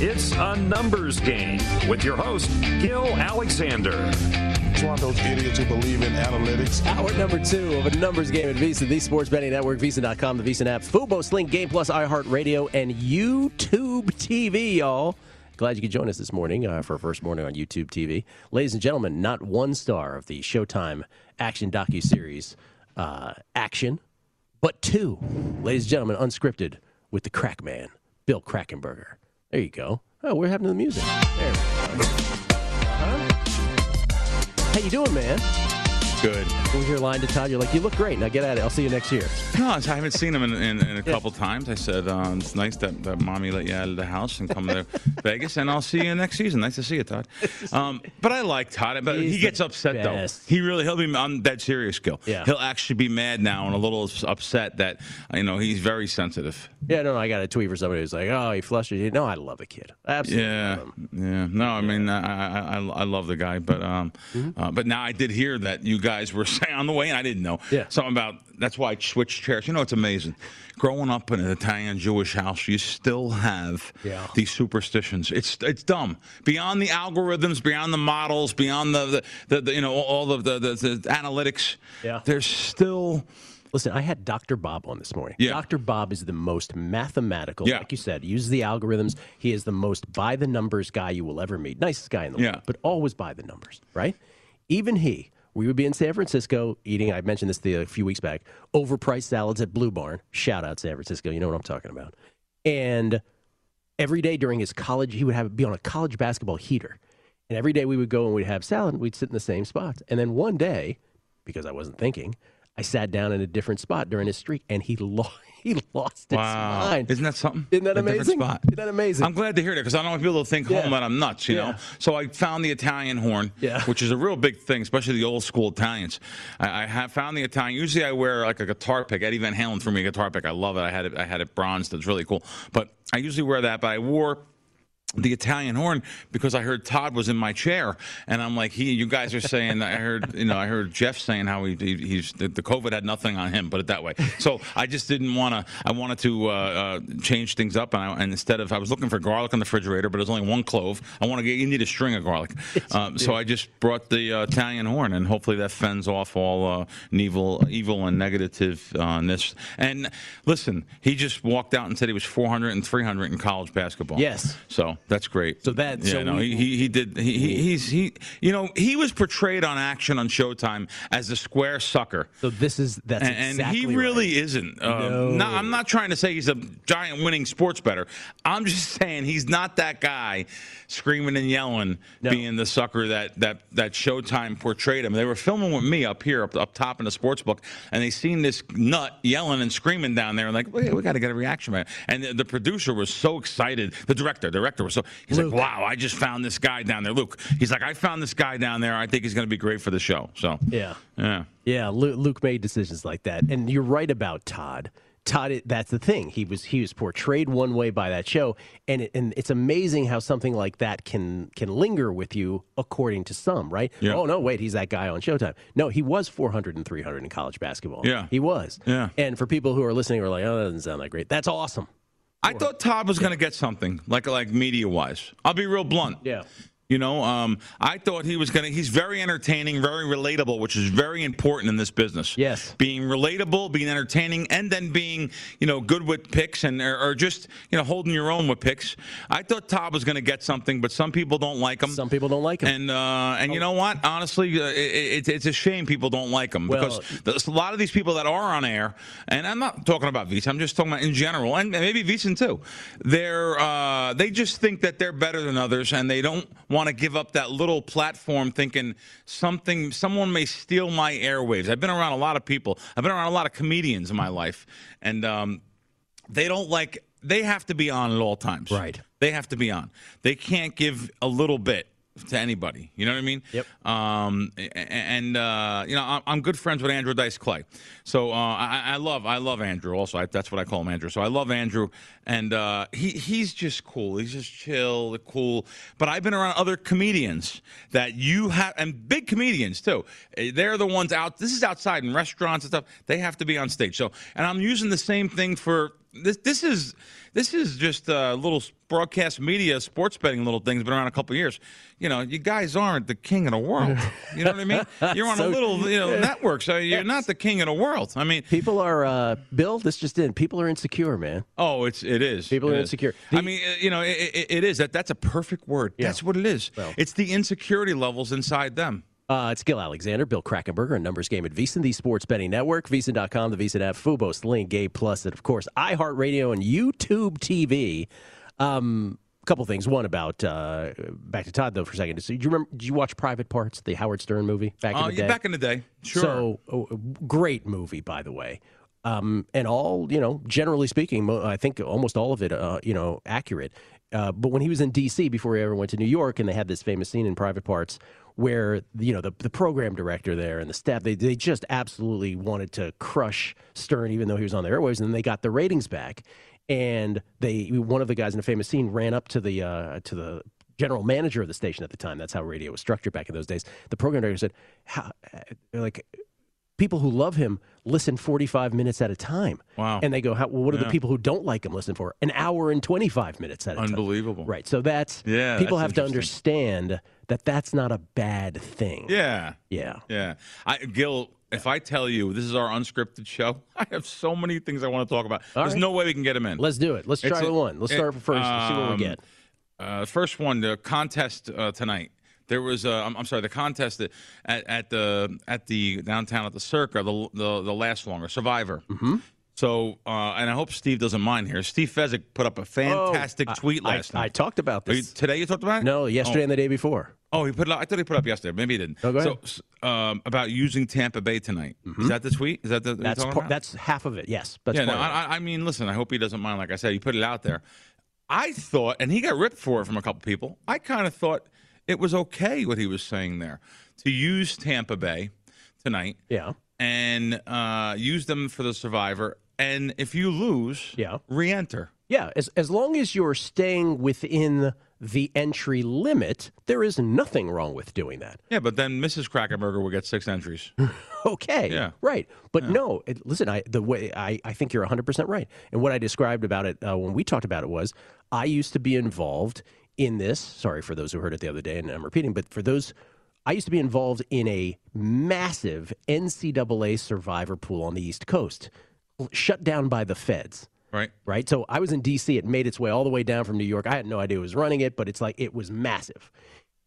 It's a numbers game with your host, Gill Alexander. It's one of those idiots who believe in analytics. Hour number two of a numbers game at VSiN, the Sports Betting Network, VSiN.com, the VSiN app, Fubo, Sling, Game Plus, iHeartRadio, and YouTube TV, y'all. Glad you could join us this morning uh, for our first morning on YouTube TV. Ladies and gentlemen, not one star of the Showtime action docu-series uh, Action, but two. Ladies and gentlemen, unscripted with the crack man, Bill Krackomberger. There you go. Oh, we're having the music. There. Huh? How you doing, man? Good. When hear line to Todd, you're like, you look great. Now get at it. I'll see you next year. No, I haven't seen him in, in, in a couple times. I said uh, it's nice that, that mommy let you out of the house and come to Vegas, and I'll see you next season. Nice to see you, Todd. Um, but I like Todd. But He's he gets upset best. though. He really he'll be. I'm dead serious, Gill. Yeah. He'll actually be mad now and a little upset that you know he's very sensitive. Yeah, no, no, I got a tweet for somebody who's like, oh, he flustered you. No, I love the kid. Absolutely. Yeah, yeah. No, I mean, I, I, I, I love the guy, but um, Mm-hmm. uh, but now I did hear that you guys were saying on the way, and I didn't know. Yeah. Something about that's why I switched chairs. You know, it's amazing. Growing up in an Italian Jewish house, you still have Yeah. these superstitions. It's it's dumb. Beyond the algorithms, beyond the models, beyond the the, the, the you know all of the, the, the analytics. Yeah. There's still Listen, I had Dr. Bob on this morning. Yeah. Dr. Bob is the most mathematical, Yeah. like you said, uses the algorithms. He is the most by the numbers guy you will ever meet. Nicest guy in the Yeah. world, but always by the numbers, right? Even he, we would be in San Francisco eating, I mentioned this the, a few weeks back, overpriced salads at Blue Barn. Shout out San Francisco. You know what I'm talking about. And every day during his college, he would have be on a college basketball heater. And every day we would go and we'd have salad and we'd sit in the same spots. And then one day, because I wasn't thinking, I sat down in a different spot during his streak and he lost he lost his mind. Isn't that something? Isn't that A amazing? spot. Isn't that amazing? I'm glad to hear that because I don't want people to think Yeah. home that I'm nuts, you Yeah. know. So I found the Italian horn, Yeah. which is a real big thing, especially the old school Italians. I, I have found the Italian. Usually I wear like a guitar pick. Eddie Van Halen threw me a guitar pick. I love it. I had it. I had it bronzed. It's really cool. But I usually wear that. But I wore the Italian horn because I heard Todd was in my chair, and I'm like, he. You guys are saying. I heard, you know, I heard Jeff saying how he, he he's the, COVID had nothing on him. Put it that way. So I just didn't want to. I wanted to uh, uh, change things up, and, I, and instead of I was looking for garlic in the refrigerator, but there's only one clove. I want to get. You need a string of garlic, um, so I just brought the uh, Italian horn, and hopefully that fends off all uh, evil, evil and negative on this. And listen, he just walked out and said he was 400 and 300 in college basketball. Yes. So that's great. So that- yeah, so no, we- he, he did he, he he's he you know he was portrayed on Action on Showtime as the square sucker. So this is that's and, and exactly he really right. isn't. Um, No. no, I'm not trying to say he's a giant winning sports better. I'm just saying he's not that guy screaming and yelling, No. being the sucker that that that Showtime portrayed him. They were filming with me up here, up, up top in the sports book, and they seen this nut yelling and screaming down there, and like, "Wait, we got to get a reaction, man. And the, the producer was so excited. The director, director was so he's Luke. like, wow, I just found this guy down there. Luke, he's like, I found this guy down there. I think he's going to be great for the show. So Yeah. yeah. Yeah, Luke made decisions like that, and you're right about Todd. Todd, that's the thing. He was he was portrayed one way by that show, and it, and it's amazing how something like that can can linger with you, according to some. Right? Yeah. Oh no, wait, he's that guy on Showtime. No, he was 400 and 300 in college basketball. Yeah. he was. Yeah. And for people who are listening, who are like, oh, that doesn't sound that great. That's awesome. I thought Todd was going to get something like like media wise. I'll be real blunt. Yeah. You know, um, I thought he was going to. He's very entertaining, very relatable, which is very important in this business. Yes. being relatable, being entertaining, and then being you know good with picks and or, or just you know holding your own with picks. I thought Todd was going to get something, but some people don't like him. Some people don't like him. And uh, and you know what? Honestly, uh, it, it, it's a shame people don't like him Well- because there's a lot of these people that are on air, and I'm not talking about VSiN. I'm just talking about in general, and maybe VSiN too. They're uh, they just think that they're better than others, and they don't want to give up that little platform, thinking something someone may steal my airwaves. I've been around a lot of people. I've been around a lot of comedians in my life, and um, they don't like. They have to be on at all times. Right. They have to be on. They can't give a little bit to anybody. You know what I mean? Yep. Um, and uh, you know, I'm, good friends with Andrew Dice Clay, so uh, I, I love I love Andrew. Also, I, that's what I call him, Andrew. So I love Andrew, and uh, he he's just cool. He's just chill, the cool. But I've been around other comedians that you have, and big comedians too. Eh, They're the ones out. This is outside in restaurants and stuff. They have to be on stage. So, and I'm using the same thing for this. This is this is just a little broadcast media, sports betting little things. Been around a couple of years. You know, you guys aren't the king of the world. You know what I mean? You're on a little you know network, so you're not the king of the world. I mean, People are uh, Bill. This just in. People are insecure, man. Oh, it's it is. People It are is. insecure. I mean, you know, it, it, it is that. That's a perfect word. Yeah. That's what it is. Well. it's the insecurity levels inside them. Uh, it's Gill Alexander, Bill Krackomberger, and Numbers Game at VSiN, the Sports Betting Network, VSiN.com, the VSiN app, Fubo, Sling, Game Plus, and of course, iHeartRadio and YouTube TV. Um, a couple things. One about uh, back to Todd though for a second. So, do you remember? Did you watch Private Parts, the Howard Stern movie back in Oh, the yeah, day? back in the day, sure. So, oh, great movie, by the way. Um, and all, you know, generally speaking, I think almost all of it, uh, you know, accurate. Uh, but when he was in D.C. before he ever went to New York, and they had this famous scene in Private Parts where, you know, the, the program director there and the staff, they, they just absolutely wanted to crush Stern, even though he was on the airwaves, and then they got the ratings back. And they, one of the guys in a famous scene ran up to the, uh, to the general manager of the station at the time. That's how radio was structured back in those days. The program director said, how, uh, like, people who love him listen 45 minutes at a time. Wow. And they go, how, well, what do the people who don't like him listen for? An hour and 25 minutes at a time. Unbelievable. Right. So that's, Yeah, people that's have to understand that that's not a bad thing. Yeah, Yeah. yeah. I, Gill, if I tell you this is our unscripted show, I have so many things I want to talk about. All There's right. no way we can get them in. Let's do it. Let's try a- one. Let's it- start with first and see what we um, get. Uh, first one, the contest uh, tonight. There was, uh, I'm, I'm sorry, the contest at, at the at the downtown at the Circa, the the, the last longer Survivor. Mm-hmm. So, uh, and I hope Steve doesn't mind here. Steve Fezzik put up a fantastic Oh, tweet last I, night. I talked about Are you- this. today you talked about it? no, yesterday Oh. and the day before. Oh, he put it. Up, I thought he put it up yesterday. Maybe he didn't. Oh. Mm-hmm. So, um, about using Tampa Bay tonight. Is that the tweet? Is that the? That's par- that's half of it. Yes. That's yeah. No. I, I mean, listen. I hope he doesn't mind. Like I said, he put it out there. I thought, and he got ripped for it from a couple people. I kind of thought it was okay what he was saying there to use Tampa Bay tonight yeah. and uh, use them for the Survivor. And if you lose, Yeah. re-enter. Yeah, as as long as you're staying within the entry limit, there is nothing wrong with doing that. Yeah, but then Mrs. Krackomberger will get six entries. Okay, Yeah. right. But no, it, listen, I the way I, I think you're 100 percent right. And what I described about it uh, when we talked about it was I used to be involved in this. Sorry for those who heard it the other day, and I'm repeating, but for those. I used to be involved in a massive NCAA survivor pool on the East Coast, shut down by the feds. Right. Right. So I was in D.C. It made its way all the way down from New York. I had no idea who was running it, but it's like it was massive.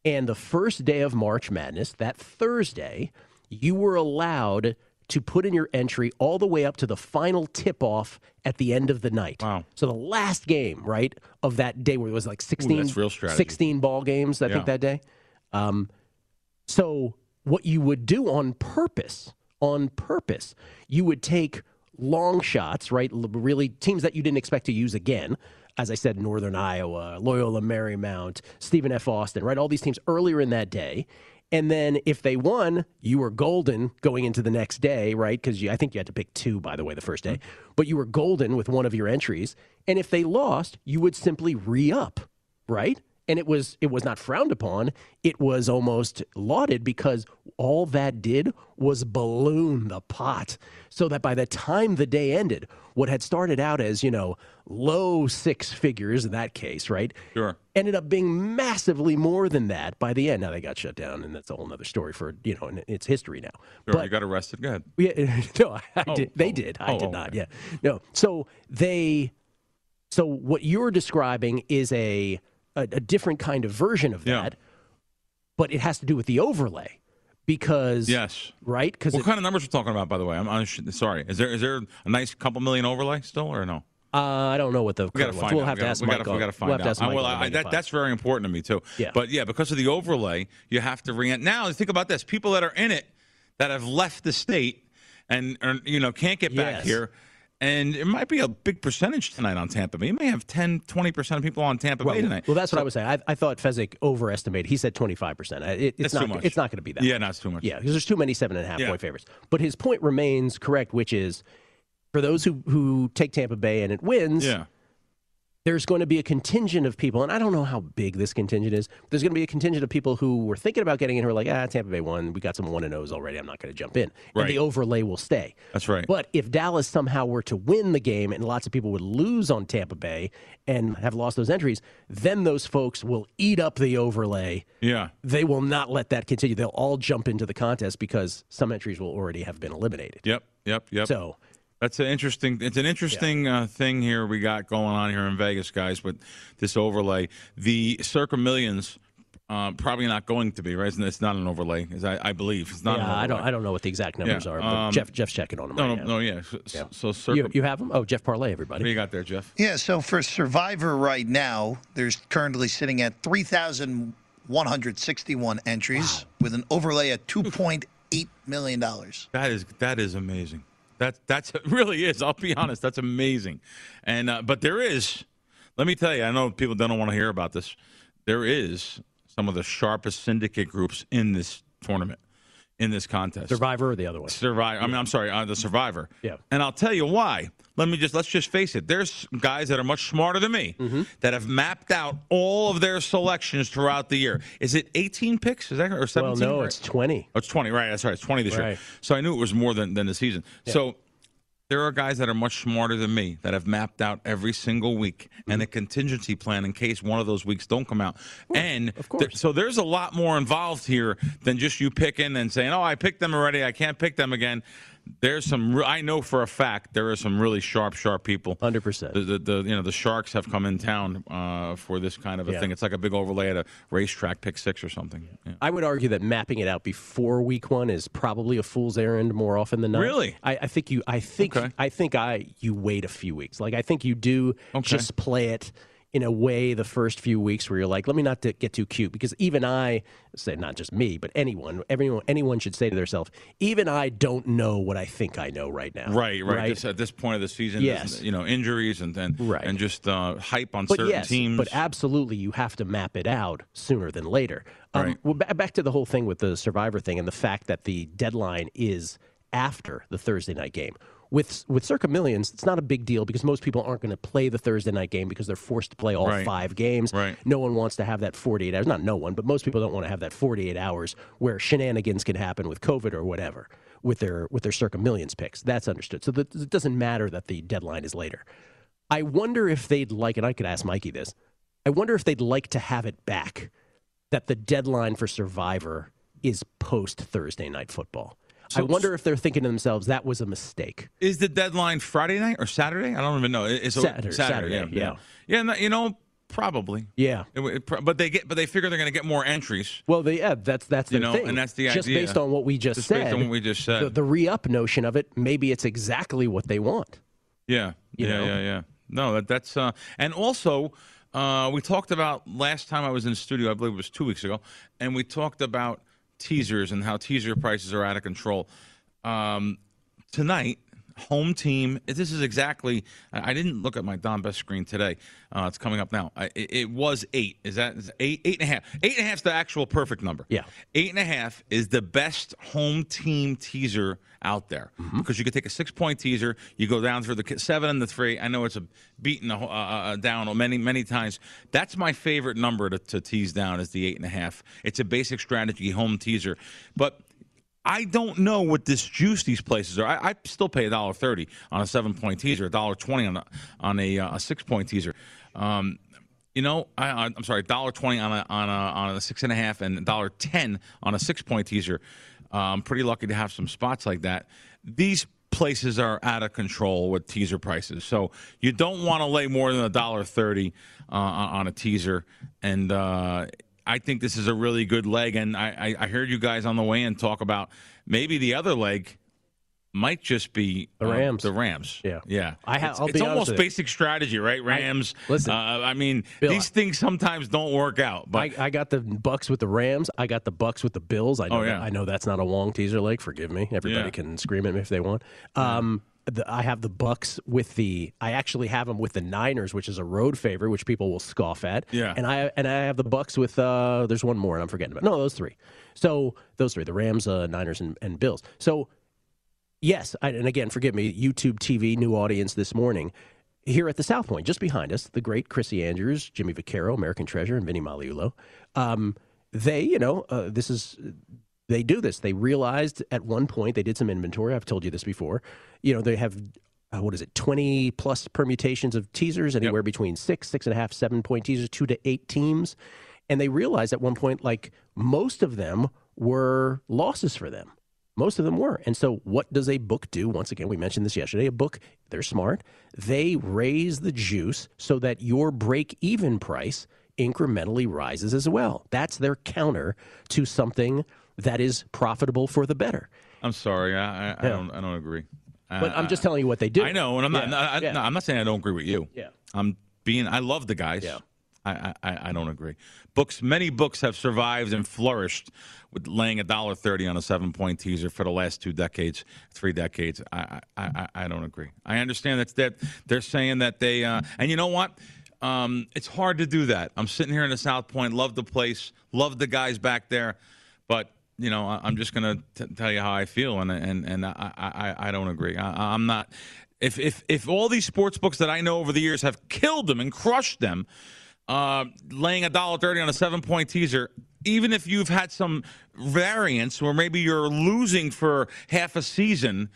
And the first day of March Madness, that Thursday, you were allowed to put in your entry all the way up to the final tip off at the end of the night. Wow. So the last game, right, of that day where it was like 16, that's real 16 ball games, I Yeah. think, that day. Um, so what you would do on purpose, on purpose, you would take long shots, right? Really teams that you didn't expect to use again. As I said, Northern Iowa, Loyola Marymount, Stephen F. Austin, right? All these teams earlier in that day. And then if they won, you were golden going into the next day, right? Because I think you had to pick two, by the way, the first day. Mm-hmm. But you were golden with one of your entries. And if they lost, you would simply re up, right? And it was it was not frowned upon it was almost lauded because all that did was balloon the pot so that by the time the day ended what had started out as you know low six figures in that case right Sure. ended up being massively more than that by the end now they got shut down and that's a whole other story for you know in its history now Sure, you got arrested. Go ahead. yeah, no, I Oh, did. They oh, did. I oh, did oh, not. okay. Yeah, no. So they, so what you're describing is a a, a different kind of version of Yeah. that, but it has to do with the overlay because Yes. right because What kind of numbers we're talking about, by the way? I'm, I'm sorry. Is there is there a nice couple million overlay still, or no? uh, I don't know what the we gotta find we'll out. have we to ask we Mike. gotta, we find we'll out. to Uh, Mike well, I, that, that's very important to me too. Yeah. But yeah, because of the overlay, you have to re Now think about this: people that are in it that have left the state and are, you know can't get back Yes. here. And it might be a big percentage tonight on Tampa Bay. You may have 10, 20% of people on Tampa Well, Bay tonight. well, that's what I was saying. I, I thought Fezzik overestimated. He said 25 percent. It, it's not. It's not going to be that. Yeah, not too much. Yeah, because there's too many seven and a half Yeah. point favorites. But his point remains correct, which is for those who who take Tampa Bay and it wins. Yeah. There's going to be a contingent of people, and I don't know how big this contingent is. There's going to be a contingent of people who were thinking about getting in who are like, ah, Tampa Bay won. We got some one and O's already. I'm not going to jump in. Right. And the overlay will stay. That's right. But if Dallas somehow were to win the game and lots of people would lose on Tampa Bay and have lost those entries, then those folks will eat up the overlay. Yeah. They will not let that continue. They'll all jump into the contest because some entries will already have been eliminated. Yep. Yep. Yep. So That's an interesting. It's an interesting uh, thing here we got going on here in Vegas, guys. With this overlay, the Circa Millions uh, probably not going to be right. It's not an overlay, as I, I believe. It's not. an yeah, I don't. I don't know what the exact numbers Yeah, are, but um, Jeff Jeff's checking on them. No, right no, now. no. Yeah. So, so Circa. You, you have them? Oh, Jeff Parlay, everybody. what do you got there, Jeff? Yeah, so for Survivor right now, there's currently sitting at 3,161 entries with an overlay at $2.8 million. That is that is amazing. That that's really is. I'll be honest. That's amazing. And uh, but there is. Let me tell you. I know people don't want to hear about this. There is some of the sharpest syndicate groups in this tournament, in this contest. Survivor or the other one? Survivor. I mean, I'm sorry, uh, the Survivor. Yeah. And I'll tell you why. Let me just let's just face it. There's guys that are much smarter than me Mm-hmm. that have mapped out all of their selections throughout the year. Is it 18 picks? Is that or 17? Well, 17? no, Right. it's twenty. Oh, it's 20, right. That's right. It's 20 this year. Right. So I knew it was more than, than the season. So there are guys that are much smarter than me that have mapped out every single week Mm-hmm. and a contingency plan in case one of those weeks don't come out. and of course. there- so there's a lot more involved here than just you picking and saying, "Oh, I picked them already. I can't pick them again." There's some. I know for a fact there are some really sharp, sharp people. 100%. The, the, the you know the sharks have come in town uh, for this kind of a Yeah. thing. It's like a big overlay at a racetrack, pick six or something. Yeah. I would argue that mapping it out before week one is probably a fool's errand more often than not. Really? I, I think you. I think. Okay. I think I. You wait a few weeks. Like I think you do Okay. just play it in a way the first few weeks where you're like, let me not get too cute because even I say not just me, but anyone, everyone, anyone should say to themselves, even I don't know what I think I know right now. Right, right. Just at this point of the season, Yes. you know, injuries and and, Right. and just uh, hype on but certain yes, teams. but absolutely, you have to map it out sooner than later. Um, Right. Well, ba- back to the whole thing with the Survivor thing and the fact that the deadline is after the Thursday night game. With with Circa Millions, it's not a big deal because most people aren't going to play the Thursday night game because they're forced to play all Right. five games. Right. No one wants to have that 48 hours. Not no one, but most people don't want to have that 48 hours where shenanigans can happen with COVID or whatever with their with their Circa Millions picks. That's understood. So that, it doesn't matter that the deadline is later. I wonder if they'd like, and I could ask Mikey this. I wonder if they'd like to have it back that the deadline for Survivor is post Thursday night football. I wonder if they're thinking to themselves that was a mistake. Is the deadline Friday night or Saturday? I don't even know. It's a- Saturday, Saturday, yeah, yeah. yeah. no, you know, probably. Yeah. It, it but they get, but they figure they're going to get more entries. Well, they, yeah, that's that's You know, thing. and that's the just idea. based on what we just, Just said. based on what we just said. The, the re-up notion of it, maybe it's exactly what they want. Yeah, You yeah, know? yeah, yeah. No, that, that's uh, and also uh, we talked about last time I was in the studio. I believe it was two weeks ago, and we talked about teasers and how teaser prices are out of control. Um, tonight, home team. This is exactly. I didn't look at my Don Best screen today. Uh, it's coming up now. I, it, it was eight. Is that is eight? Eight and a half. Eight and a half is the actual perfect number. Yeah. Eight and a half is the best home team teaser out there Mm-hmm. because you could take a six point teaser, you go down through the seven and the three. I know it's a beaten uh, uh, down many many times. That's my favorite number to, to tease down is the eight and a half. It's a basic strategy home teaser, but. I don't know what this juice these places are. I, I still pay a dollar thirty on a seven point teaser, a dollar twenty on a on a, uh, a six point teaser. Um, you know, I, I'm sorry, dollar twenty on a on a on a six and a half, and dollar ten on a six point teaser. Uh, I'm pretty lucky to have some spots like that. These places are out of control with teaser prices, so you don't want to lay more than a dollar thirty uh, on on a teaser. And uh, I think this is a really good leg. And I, I, I heard you guys on the way in talk about maybe the other leg might just be The um, Rams. the Rams. Yeah. yeah. I ha- it's I'll it's be almost with you. basic strategy, right? Rams. listen, uh, I mean, Bill, these things sometimes don't work out. But I, I got the Bucs with the Rams. I got the Bucs with the Bills. I know. Oh, yeah. that, I know that's not a long teaser leg. Forgive me. Everybody Yeah. can scream at me if they want. Um, the, I have the Bucs with the. I actually have them with the Niners, which is a road favorite, which people will scoff at. Yeah. And I and I have the Bucs with. Uh, there's one more, and I'm forgetting about. No, those three. So those three: the Rams, uh, Niners, and, and Bills. So Yes, I, and again, forgive me, YouTube TV, new audience this morning. Here at the South Point, just behind us, the great Chrissy Andrews, Jimmy Vaccaro, American Treasure, and Vinny Magliulo. Um, they, you know, uh, this is they do this. They realized at one point they did some inventory. I've told you this before. You know, they have uh, what is it, twenty plus permutations of teasers, anywhere between six, six and a half, seven point teasers, two to eight teams, and they realized at one point like most of them were losses for them. Most of them were. And so, what does a book do? Once again, we mentioned this yesterday. A book, they're smart. They raise the juice so that your break even price incrementally rises as well. That's their counter to something that is profitable for the better. I'm sorry, I, I, I don't I don't agree. But Uh, I'm just telling you what they do. I know, and I'm not. Yeah, I, yeah. no, I'm not saying I don't agree with you. Yeah. I'm being. I love the guys. Yeah. I, I, I don't agree. Books, many books have survived and flourished with laying a dollar thirty on a seven point teaser for the last two decades, three decades. I, I, I, I don't agree. I understand that that they're saying that they, uh, and you know what? Um, it's hard to do that. I'm sitting here in the South Point, love the place, love the guys back there, but you know, I'm just going to tell you how I feel, and and and I I, I don't agree. I, I'm not. If if if all these sports books that I know over the years have killed them and crushed them, uh, laying a dollar thirty on a seven point teaser, even if you've had some variance where maybe you're losing for half a season.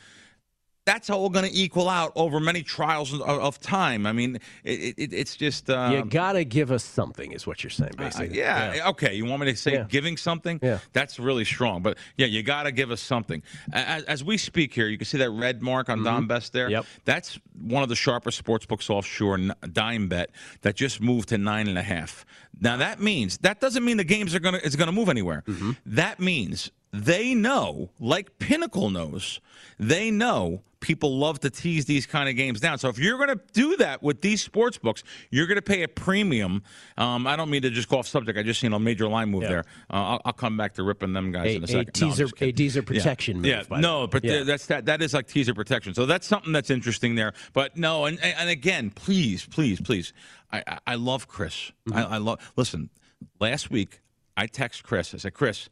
That's all going to equal out over many trials of, of time. I mean, it, it, it's just um, you got to give us something, is what you're saying, uh, basically. yeah, okay. You want me to say Yeah. giving something? Yeah. That's really strong. But yeah, you got to give us something. As, as we speak here, you can see that red mark on Don Best there. Mm-hmm. Yep. That's one of the sharper sports books offshore, Dime Bet, that just moved to nine and a half. Now that means that doesn't mean the games are gonna is gonna move anywhere. Mm-hmm. That means they know, like Pinnacle knows, they know people love to tease these kind of games down. So if you're going to do that with these sports books, you're going to pay a premium. Um, I don't mean to just go off subject. I just seen a major line move Yeah. there. Uh, I'll, I'll come back to ripping them guys A, in a a second. No, I'm teaser, just a teaser Yeah. protection move. Yeah, no, but Yeah. th- that's that. That is like teaser protection. So that's something that's interesting there. But no, and and again, please, please, please, I I, I love Chris. Mm-hmm. I, I love. Listen, last week I text Chris. I said, Chris.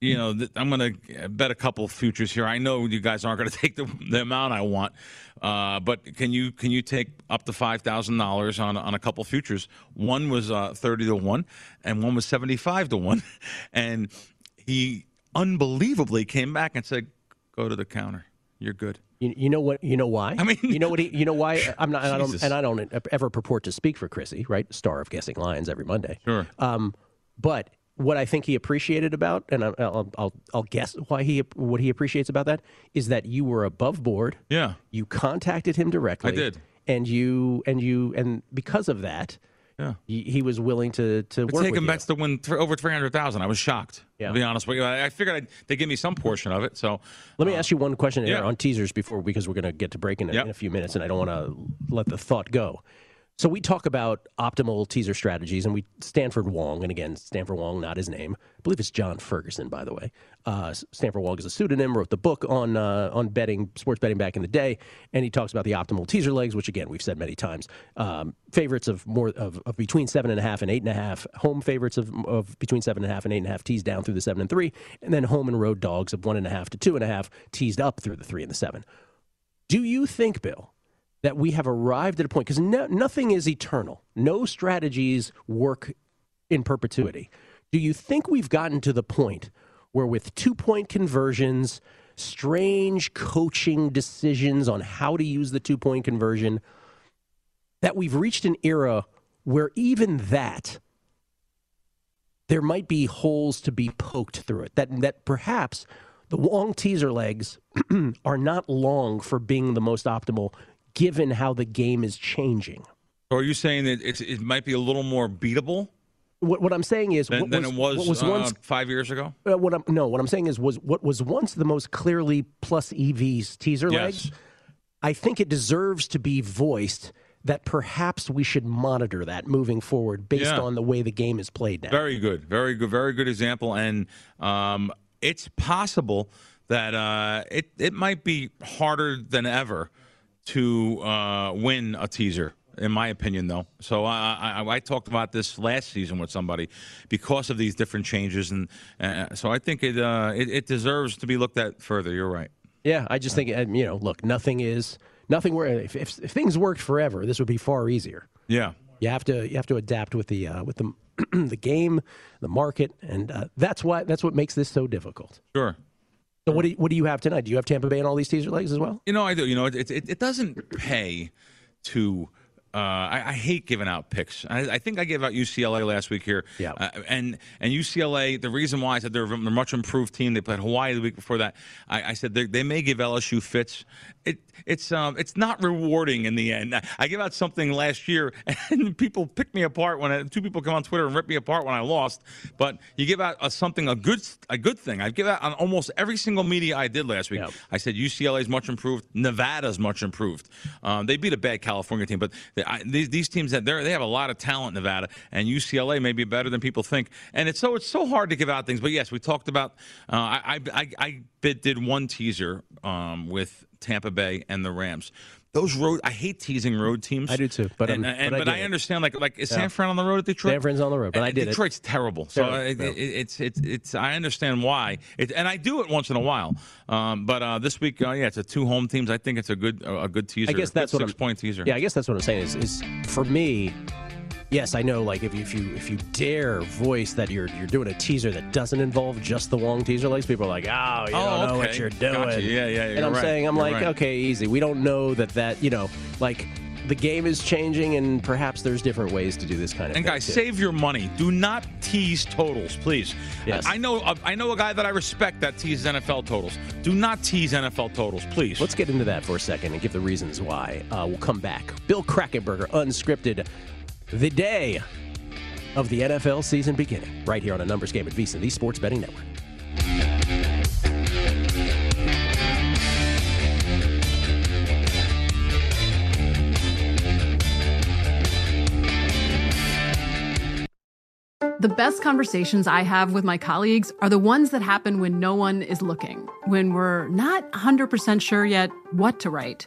You know, th- I'm going to bet a couple futures here. I know you guys aren't going to take the, the amount I want, uh, but can you can you take up to five thousand dollars on on a couple futures? One was uh, thirty to one, and one was seventy five to one, and he unbelievably came back and said, "Go to the counter. You're good." You, you know what? You know why? I mean- you know what? He, you know why? I'm not. And I, don't, and I don't ever purport to speak for Chrissy, right? Star of Guessing Lions every Monday. Sure. Um, but what I think he appreciated about, and I'll, I'll, I'll, I'll guess why he what he appreciates about that is that you were above board. Yeah. You contacted him directly. I did. and you and you and because of that, Yeah. he, he was willing to to work taking with bets to win th- over 300,000. I was shocked, Yeah. to be honest with you. I, I figured I'd, they'd give me some portion of it. So. Let me uh, ask you one question yeah. on teasers before because we're going to get to break in, Yep. in a few minutes, and I don't want to let the thought go. So we talk about optimal teaser strategies, and we Stanford Wong, and again, Stanford Wong, not his name. I believe it's John Ferguson, by the way. Uh, Stanford Wong is a pseudonym. Wrote the book on uh, on betting, sports betting back in the day, and he talks about the optimal teaser legs, which again we've said many times. Um, favorites of more of, of between seven and a half and eight and a half. Home favorites of of between seven and a half and eight and a half teased down through the seven and three, and then home and road dogs of one and a half to two and a half teased up through the three and the seven. Do you think, Bill, that we have arrived at a point because no, nothing is eternal. No strategies work in perpetuity. Do you think we've gotten to the point where, with two point conversions, strange coaching decisions on how to use the two point conversion, that we've reached an era where even that there might be holes to be poked through it. That that perhaps the long teaser legs are not long for being the most optimal, given how the game is changing. So are you saying that it's, it might be a little more beatable What, what I'm saying is, than, what was, it was, what was uh, once five years ago? uh, what I'm no, what I'm saying is was what was once the most clearly plus EVs teaser legs. Yes. I think it deserves to be voiced that perhaps we should monitor that moving forward based Yeah. on the way the game is played now. Very good, very good, very good example. And um, it's possible that uh, it it might be harder than ever to uh, win a teaser. In my opinion, though, so I, I I talked about this last season with somebody because of these different changes, and uh, so I think it, uh, it it deserves to be looked at further. You're right. Yeah, I just think you know, look, nothing is nothing. Where if, if, if things worked forever, this would be far easier. Yeah. You have to you have to adapt with the uh, with the the game, the market, and uh, that's why that's what makes this so difficult. Sure. So what do you, what do you have tonight? Do you have Tampa Bay and all these teaser legs as well? You know, I do. You know, it it, it doesn't pay to. Uh, I, I hate giving out picks. I, I think I gave out UCLA last week here. Yeah. Uh, and and UCLA, the reason why I said they're a much improved team. They played Hawaii the week before that. I, I said they, they may give LSU fits. It it's um it's not rewarding in the end. I, give out something last year, and people pick me apart when I, two people come on Twitter and rip me apart when I lost. But you give out a, something a good a good thing. I give out on almost every single media I did last week. Yep. I said UCLA is much improved. Nevada's much improved. Um, they beat a bad California team, but they, I, these, these teams that they they have a lot of talent. Nevada and UCLA may be better than people think, and it's so it's so hard to give out things. But yes, we talked about. Uh, I, I I I did one teaser um, with Tampa Bay and the Rams. Those road, I hate teasing road teams. I do too, but, and, and- but I but did I it. understand. Like like is Yeah. San Fran on the road at Detroit? San Fran's on the road, but I And did it. Detroit's terrible. So Terrible, it, it, it's it's it's I understand why. It, and I do it once in a while. Um, but uh, this week, uh, yeah, it's a two home teams. I think it's a good a good teaser. I guess that's good what six I'm, point teaser. Yeah, I guess that's what I'm saying. Is, is for me, yes, I know. Like if you, if you if you dare voice that you're you're doing a teaser that doesn't involve just the long teaser legs, people are like, oh, you Oh, don't know what you're doing. Gotcha. Yeah, yeah, And I'm right. saying, I'm You're like, right. okay, easy. We don't know that that you know, like the game is changing, and perhaps there's different ways to do this kind of And thing. guys, too. save your money. Do not tease totals, please. Yes. I know I know a guy that I respect that teases NFL totals. Do not tease NFL totals, please. Let's get into that for a second and give the reasons why. Uh, we'll come back. Bill Krackomberger, unscripted, the day of the NFL season beginning, right here on a numbers game at VSiN, the Sports Betting Network. The best conversations I have with my colleagues are the ones that happen when no one is looking, when we're not 100% sure yet what to write.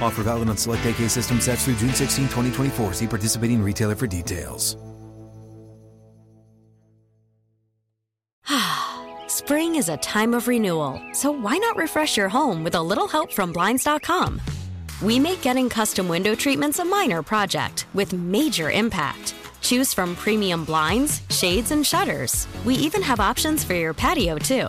Offer valid on select AK system sets through June 16, 2024. See participating retailer for details. Ah, spring is a time of renewal, so why not refresh your home with a little help from Blinds.com? We make getting custom window treatments a minor project with major impact. Choose from premium blinds, shades, and shutters. We even have options for your patio, too.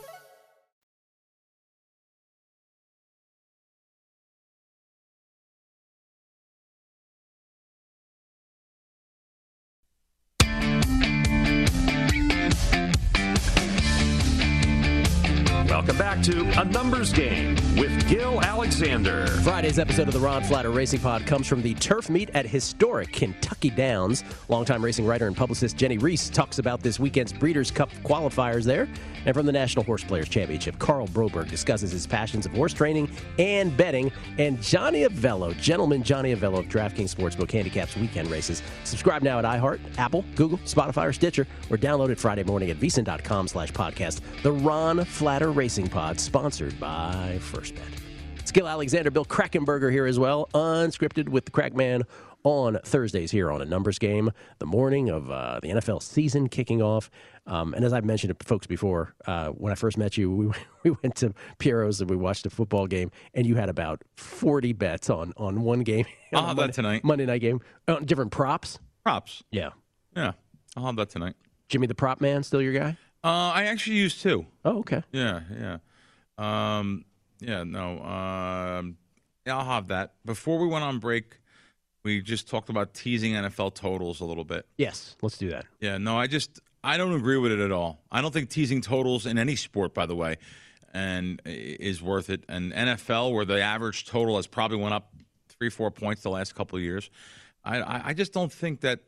Friday's episode of the Ron Flatter Racing Pod comes from the turf meet at historic Kentucky Downs. Longtime racing writer and publicist Jennie Rees talks about this weekend's Breeders' Cup qualifiers there. And from the National Horse Players Championship, Carl Broberg discusses his passions of horse training and betting. And Johnny Avello, gentleman Johnny Avello of DraftKings Sportsbook handicaps weekend races. Subscribe now at iHeart, Apple, Google, Spotify, or Stitcher, or download it Friday morning at vsin.com slash podcast. The Ron Flatter Racing Pod, sponsored by First Bet. Gill Alexander, Bill Krackomberger here as well, unscripted with the Crackman on Thursdays here on a numbers game, the morning of uh, the NFL season kicking off. Um, and as I've mentioned to folks before, uh, when I first met you, we, we went to Piero's and we watched a football game, and you had about 40 bets on, on one game. I'll have Monday, that tonight. Monday night game. Uh, different props. Props. Yeah. Yeah. I'll have that tonight. Jimmy the prop man, still your guy? Uh, I actually use two. Oh, okay. Yeah, yeah. Um, yeah, no. Um, yeah, I'll have that. Before we went on break, we just talked about teasing NFL totals a little bit. Yes, let's do that. Yeah, no, I just I don't agree with it at all. I don't think teasing totals in any sport, by the way, and is worth it. And NFL, where the average total has probably went up three, four points the last couple of years, I I, I just don't think that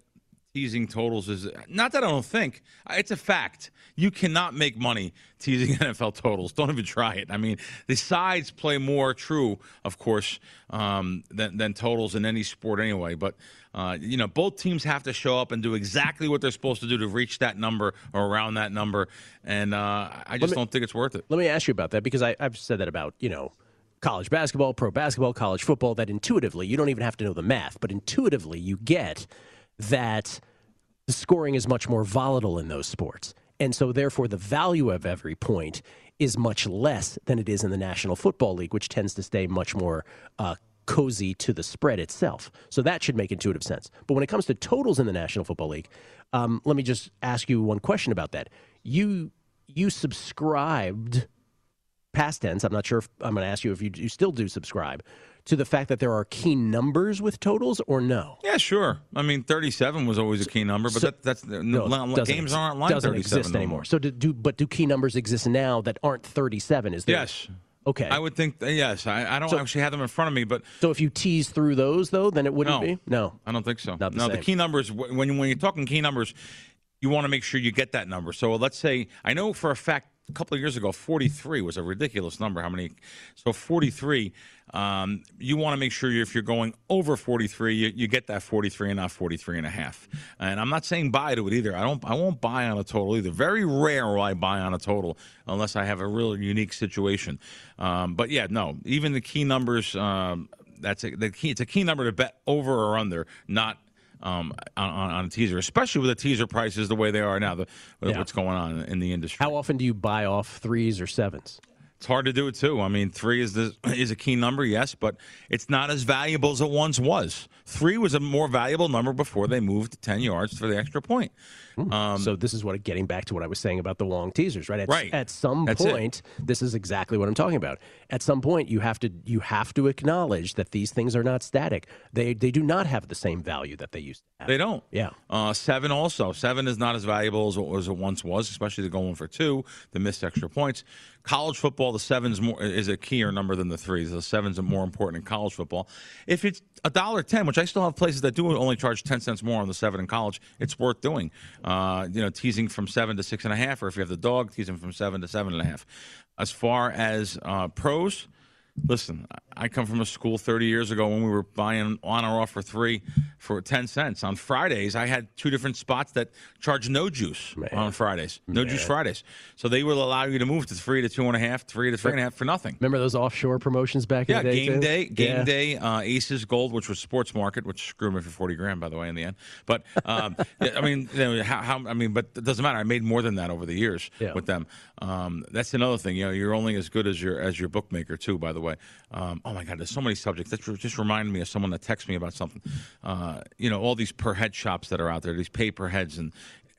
teasing totals is not that I don't think it's a fact. You cannot make money teasing NFL totals. Don't even try it. I mean, the sides play more true, of course, um, than than totals in any sport anyway. But uh, you know, both teams have to show up and do exactly what they're supposed to do to reach that number or around that number, and uh, I just me- don't think it's worth it. Let me ask you about that because I, I've said that about, you know, college basketball, pro basketball, college football, that intuitively, you don't even have to know the math, but intuitively you get that the scoring is much more volatile in those sports. And so, therefore, the value of every point is much less than it is in the National Football League, which tends to stay much more uh, cozy to the spread itself. So that should make intuitive sense. But when it comes to totals in the National Football League, um, let me just ask you one question about that. You you subscribed past tense. I'm not sure if I'm going to ask you if you, you still do subscribe to the fact that there are key numbers with totals, or no? Yeah, sure. I mean, 37 was always a key number, but So- that, that's no, No, no, games aren't like doesn't 37 exist anymore. more. So do, do but do key numbers exist now that aren't 37? Is there? Yes. Okay. I would think, yes. I, I don't So- actually have them in front of me, but So if you tease through those, though, then it wouldn't no, be. No. I don't think so. Not the no, the key numbers when when you're talking key numbers, you want to make sure you get that number. So let's say I know for a fact a couple of years ago 43 was a ridiculous number. How many? So 43. Um, you want to make sure if you're going over 43, you, you get that 43 and not 43 and a half. And I'm not saying buy to it either. I don't. I won't buy on a total either. Very rare will I buy on a total unless I have a real unique situation. Um, but yeah, no. Even the key numbers. Um, that's a, the key. It's a key number to bet over or under, not um, on, on a teaser, especially with the teaser prices the way they are now. The, Yeah. what's going on in the industry. How often do you buy off threes or sevens? It's hard to do it too. I mean, three is the is a key number, yes, but it's not as valuable as it once was. Three was a more valuable number before they moved to ten yards for the extra point. Um, so this is what getting back to what I was saying about the long teasers, right? At, Right. At some That's it. point, this is exactly what I'm talking about. At some point, you have to you have to acknowledge that these things are not static. They they do not have the same value that they used to have. They don't. Yeah. Uh, seven also. Seven is not as valuable as it, it once was, especially the going for two, the missed extra points. College football, the sevens more is a keyer number than the threes. The sevens are more important in college football. If it's a dollar ten, which I still have places that do only charge ten cents more on the seven in college, it's worth doing. Uh, you know, teasing from seven to six and a half, or if you have the dog, teasing from seven to seven and a half. As far as uh, pros, Listen, I come from a school 30 years ago when we were buying on or off for three for 10 cents. On Fridays, I had two different spots that charged no juice on Fridays, no juice Fridays. So they will allow you to move to three to two and a half, three to three and a half for nothing. Remember those offshore promotions back Yeah, in the day? game too? day, game Yeah. day, uh, Aces Gold, which was Sports Market, which screwed me for forty grand, by the way, in the end. But um, I mean, you know, how, how? I mean, but it doesn't matter. I made more than that over the years Yeah. with them. Um, that's another thing. You know, you're only as good as your as your bookmaker too. By the way. Um, oh my God, there's so many subjects. That just reminded me of someone that texted me about something. Uh, you know, all these per head shops that are out there, these pay per heads, and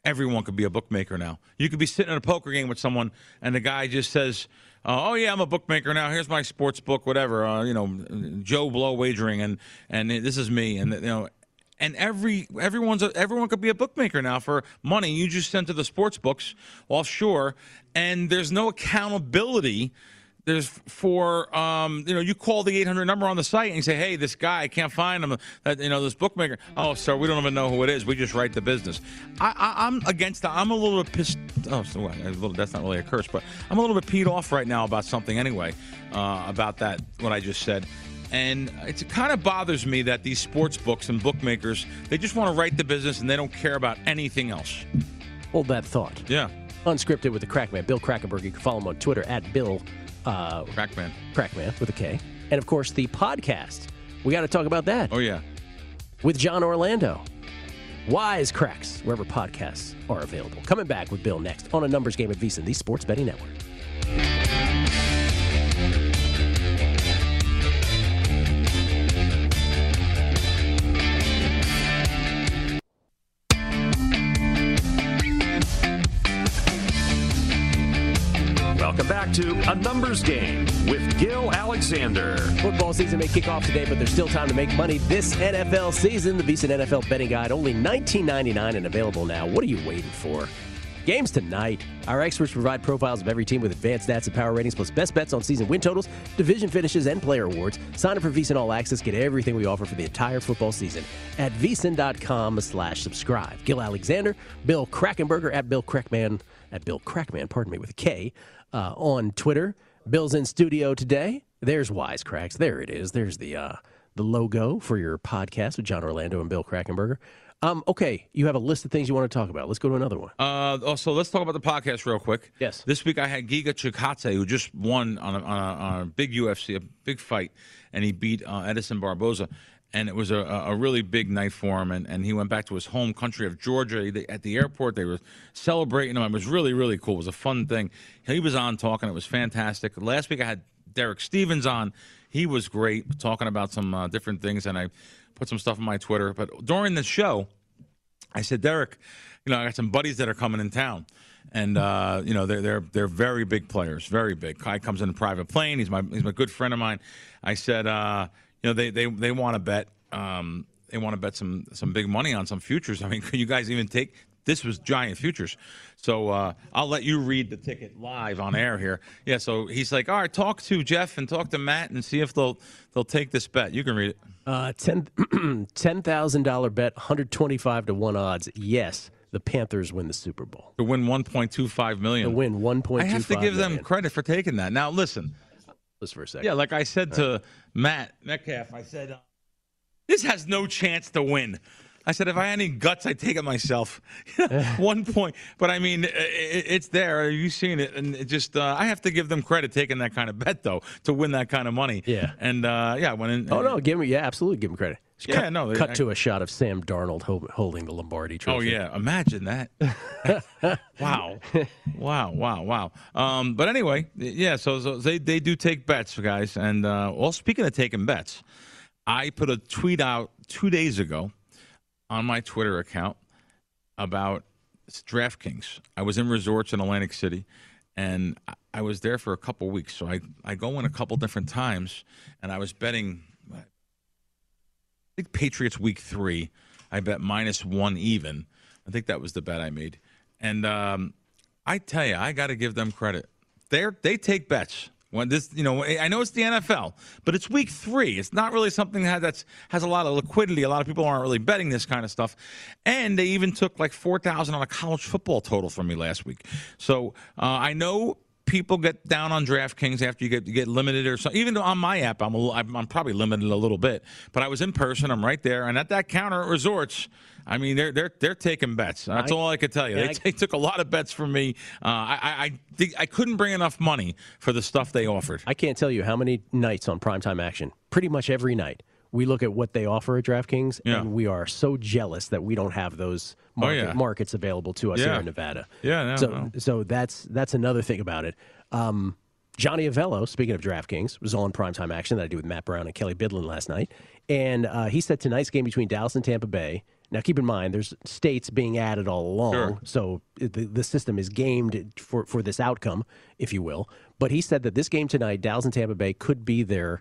everyone could be a bookmaker now. You could be sitting in a poker game with someone, and the guy just says. Uh, oh yeah, I'm a bookmaker now. Here's my sports book, whatever. Uh, you know, Joe Blow wagering, and and this is me, and you know, and every everyone's a, everyone could be a bookmaker now for money you just send to the sports books offshore, and there's no accountability. There's for um, you know you call the 800 number on the site and you say hey this guy I can't find him that you know this bookmaker oh sir we don't even know who it is we just write the business I, I, I'm against that I'm a little bit pissed oh so what? A little, that's not really a curse but I'm a little bit peed off right now about something anyway uh, about that what I just said and it's, it kind of bothers me that these sports books and bookmakers, they just want to write the business and they don't care about anything else. Hold that thought. Yeah. Unscripted with the Krackman, Bill Krackenberg. You can follow him on Twitter at Bill uh, Krackman. Krackman with a K. And of course, the podcast. We got to talk about that. Oh, yeah. With John Orlando. Wise Cracks, wherever podcasts are available. Coming back with Bill next on a numbers game at VSiN, the Sports Betting Network. Welcome back to A Numbers Game with Gill Alexander. Football season may kick off today, but there's still time to make money this NFL season. The VSiN NFL betting guide, only $19.99 and available now. What are you waiting for? Games tonight. Our experts provide profiles of every team with advanced stats and power ratings, plus best bets on season win totals, division finishes, and player awards. Sign up for VSiN All Access. Get everything we offer for the entire football season at VSiN.com slash subscribe. Gill Alexander, Bill Krackomberger at Bill Krackman, at Bill Krackman, pardon me, with a K, uh, on Twitter. Bill's in studio today. There's Wisecracks. There it is. There's the uh, the logo for your podcast with John Orlando and Bill Krackomberger. Um, okay, you have a list of things you want to talk about. Let's go to another one. Uh, also, let's talk about the podcast real quick. Yes. This week I had Giga Chikadze, who just won on a, on a, on a big UFC, a big fight, and he beat uh, Edson Barboza. And it was a, a really big night for him. And, and he went back to his home country of Georgia. At the airport, they were celebrating him. It was really, really cool. It was a fun thing. He was on talking. It was fantastic. Last week I had Derek Stevens on. He was great, talking about some uh, different things. And I put some stuff on my Twitter. But during the show, I said, Derek, you know, I got some buddies that are coming in town, and uh, you know, they're they're they're very big players, very big. Kai comes in a private plane. He's my he's my good friend of mine. I said, uh, you know, they they they want to bet. Um, they want to bet some some big money on some futures. I mean, could you guys even take? This was giant futures, so uh, I'll let you read the ticket live on air here. Yeah, so he's like, all right, talk to Jeff and talk to Matt and see if they'll they'll take this bet. You can read it. Uh, ten ten thousand dollar bet, hundred twenty five to one odds. Yes, the Panthers win the Super Bowl. To win one point two five million. To win one I point have to give them credit for taking that. Now listen, Just for a second. Yeah, like I said to Matt Metcalf, I said, uh, this has no chance to win. I said, if I had any guts, I'd take it myself. One point. But I mean, it's there. You've seen it. And it just, uh, I have to give them credit taking that kind of bet, though, to win that kind of money. Yeah. And, uh, yeah, I went in. Oh no, give me yeah, absolutely give him credit. Just Yeah, cut, no, cut I- to a shot of Sam Darnold ho- holding the Lombardi Trophy. Oh yeah, imagine that. wow, wow, wow, wow. Um, but anyway, yeah. So, so they they do take bets, guys. And uh, well, speaking of taking bets, I put a tweet out two days ago on my Twitter account about DraftKings. I was in resorts in Atlantic City, and I- I was there for a couple weeks. So I I go in a couple different times, and I was betting. I think Patriots week three. I bet minus one even. I think that was the bet I made. And um, I tell you, I got to give them credit. They they take bets. When this, you know, I know it's the NFL, but it's week three. It's not really something that that's has a lot of liquidity. A lot of people aren't really betting this kind of stuff, and they even took like four thousand on a college football total from me last week. So uh, I know people get down on DraftKings after you get you get limited or something. Even on my app, I'm, a, I'm probably limited a little bit, but I was in person. I'm right there, and at that counter at resorts, I mean they're they're they're taking bets. That's I- all I could tell you. They, I- they took a lot of bets from me. Uh, I I I, I couldn't bring enough money for the stuff they offered. I can't tell you how many nights on primetime action. Pretty much every night. We look at what they offer at DraftKings, Yeah. and we are so jealous that we don't have those market, Oh, yeah. markets available to us Yeah. here in Nevada. Yeah, no, so no. so that's that's another thing about it. Um, Johnny Avello, speaking of DraftKings, was on primetime action that I did with Matt Brown and Kelley Bydlon last night, and uh, he said tonight's game between Dallas and Tampa Bay. Now, keep in mind, there's states being added all along, Sure. so the, the system is gamed for, for this outcome, if you will. But he said that this game tonight, Dallas and Tampa Bay, could be their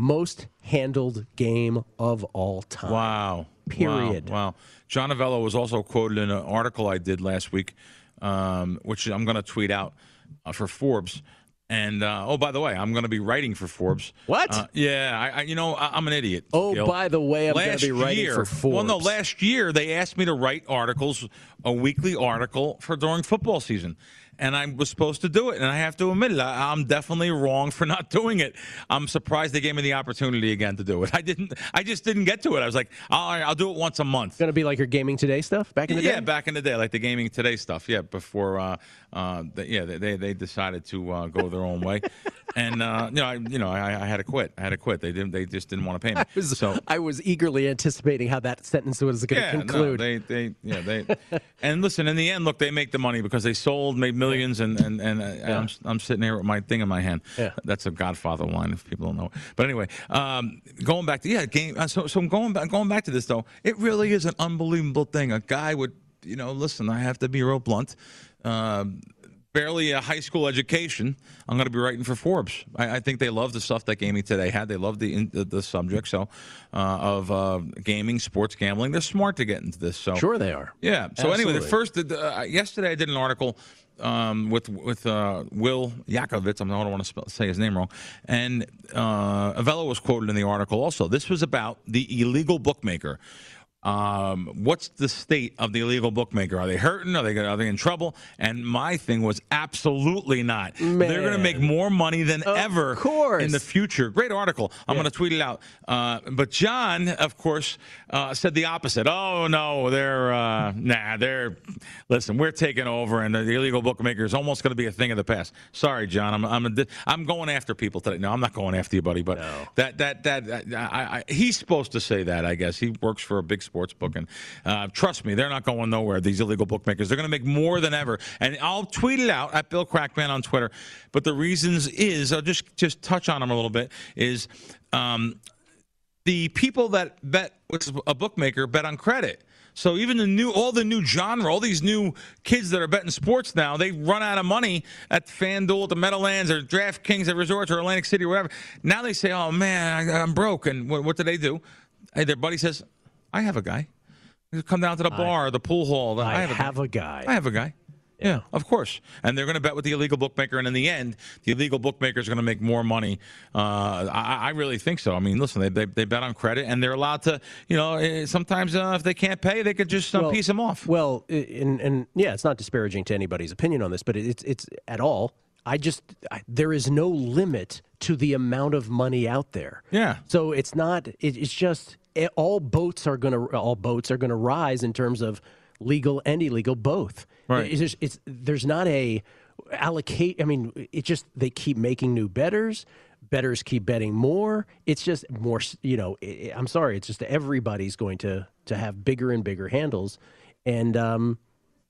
most handled game of all time. Wow. Period. Wow. wow. John Avello was also quoted in an article I did last week, um, which I'm going to tweet out uh, for Forbes. And uh, oh, by the way, I'm going to be writing for Forbes. What? Uh, yeah, I, I, you know, I, I'm an idiot. Oh, Gill. by the way, I'm going to be writing year, for Forbes. Well, no, last year they asked me to write articles, a weekly article for during football season, and I was supposed to do it. And I have to admit it, I, I'm definitely wrong for not doing it. I'm surprised they gave me the opportunity again to do it. I didn't. I just didn't get to it. I was like, all right, I'll do it once a month. It's Going to be like your Gaming Today stuff back in the yeah, day? Yeah, back in the day, like the gaming today stuff. Yeah, before, uh, uh, yeah, they they decided to uh, go their own way, and uh, you know, I, you know, I, I had to quit. I had to quit. They didn't. They just didn't want to pay me. I was, so I was eagerly anticipating how that sentence was going to yeah, conclude. No, they, they, yeah, they. and listen, in the end, look, they make the money because they sold, made millions, and and and uh, I'm I'm sitting here with my thing in my hand. Yeah. that's a Godfather line if people don't know. But anyway, um, going back to yeah, game. uh, So so I'm going back going back to this though. It really is an unbelievable thing. A guy would, you know, listen. I have to be real blunt. Um barely a high school education. I'm going to be writing for Forbes. I, I think they love the stuff that Gaming Today had. They love the the, the subject so uh, of uh, gaming, sports gambling. They're smart to get into this. So Sure they are. Yeah. So anyway, the Absolutely. first uh, yesterday I did an article. Um, with with uh, Will Yakowicz, I don't want to spell, say his name wrong, and uh, Avello was quoted in the article. Also, this was about the illegal bookmaker. Um, what's the state of the illegal bookmaker? Are they hurting? Are they are they in trouble? And my thing was absolutely not. They're going to make more money than ever course. in the future. Great article. I'm going to tweet it out. Uh, but John, of course, uh, said the opposite. Oh no, they're uh, nah. They're listen. We're taking over, and the, illegal bookmaker is almost going to be a thing of the past. Sorry, John. I'm I'm a, I'm going after people today. No, I'm not going after you, buddy. But that that that I, I, he's supposed to say that. I guess he works for a big sports and uh, trust me, they're not going nowhere. These illegal bookmakers. They're going to make more than ever. And I'll tweet it out at Bill Krackman on Twitter. But the reasons is I'll just just touch on them a little bit. Is um, the people that bet with a bookmaker bet on credit. So even the new, all the new genre, all these new kids that are betting sports now, they run out of money at FanDuel, at the Meadowlands, or DraftKings at resorts, or Atlantic City, or whatever. Now they say, "Oh man, I, I'm broke," and what, what do they do? Hey, their buddy says, "I have a guy." You Come down to the bar, the pool hall. the- I have, have a a guy. I have a guy. Yeah, of course. And they're going to bet with the illegal bookmaker, and in the end, the illegal bookmaker is going to make more money. Uh, I, I really think so. I mean, listen, they, they, they bet on credit, and they're allowed to. You know, eh, sometimes uh, if they can't pay, they could just uh, Well- piece them off. Well, and and yeah, it's not disparaging to anybody's opinion on this, but it's it's at all. I just I, there is no limit to the amount of money out there. Yeah. So it's not. It, it's just all boats are going to all boats are going to rise in terms of legal and illegal both. Right. It's, just- it's there's not a allocate. I mean, it just they keep making new betters. Betters keep betting more. It's just more. You know, i i- I'm sorry. It's just everybody's going to to have bigger and bigger handles, and um,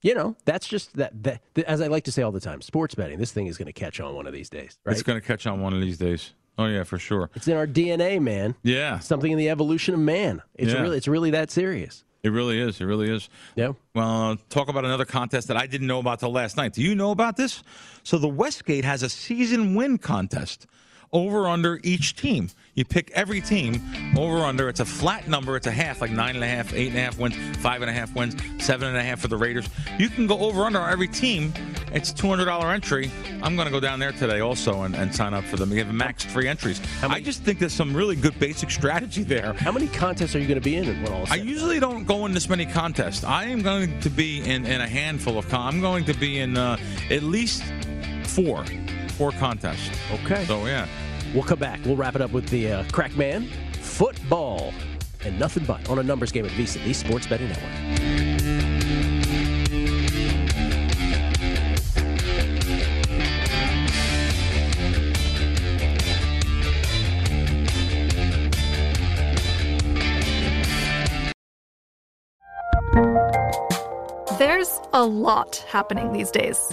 you know, that's just that, that. As I like to say all the time, sports betting. This thing is going to catch on one of these days. Right? It's going to catch on one of these days. Oh yeah, for sure. It's in our DNA, man. Yeah. Something in the evolution of man. It's Yeah. really it's really that serious. It really is. It really is. Yeah. Well, uh, talk about another contest that I didn't know about till last night. Do you know about this? So the Westgate has a season win contest. Over under each team. You pick every team over under. It's a flat number. It's a half, like nine and a half, eight and a half wins, five and a half wins, seven and a half for the Raiders. You can go over under on every team. It's two hundred dollar entry. I'm going to go down there today also and, and sign up for them. We have maxed free entries. I just think there's some really good basic strategy there. How many contests are you going to be in? I usually don't go in this many contests. I am going to be in, in a handful of. Con- I'm going to be in uh, at least four, four contests. Okay. So yeah, We'll come back. We'll wrap it up with the uh, Krackman football and nothing but on a numbers game at VSiN, the Sports Betting Network. There's a lot happening these days.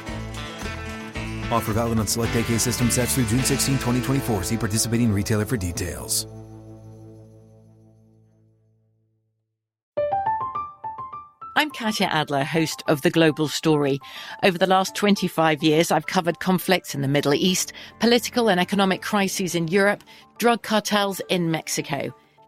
Offer valid on select AK system sets through June 16, 2024. See participating retailer for details. I'm Katya Adler, host of The Global Story. Over the last 25 years, I've covered conflicts in the Middle East, political and economic crises in Europe, drug cartels in Mexico.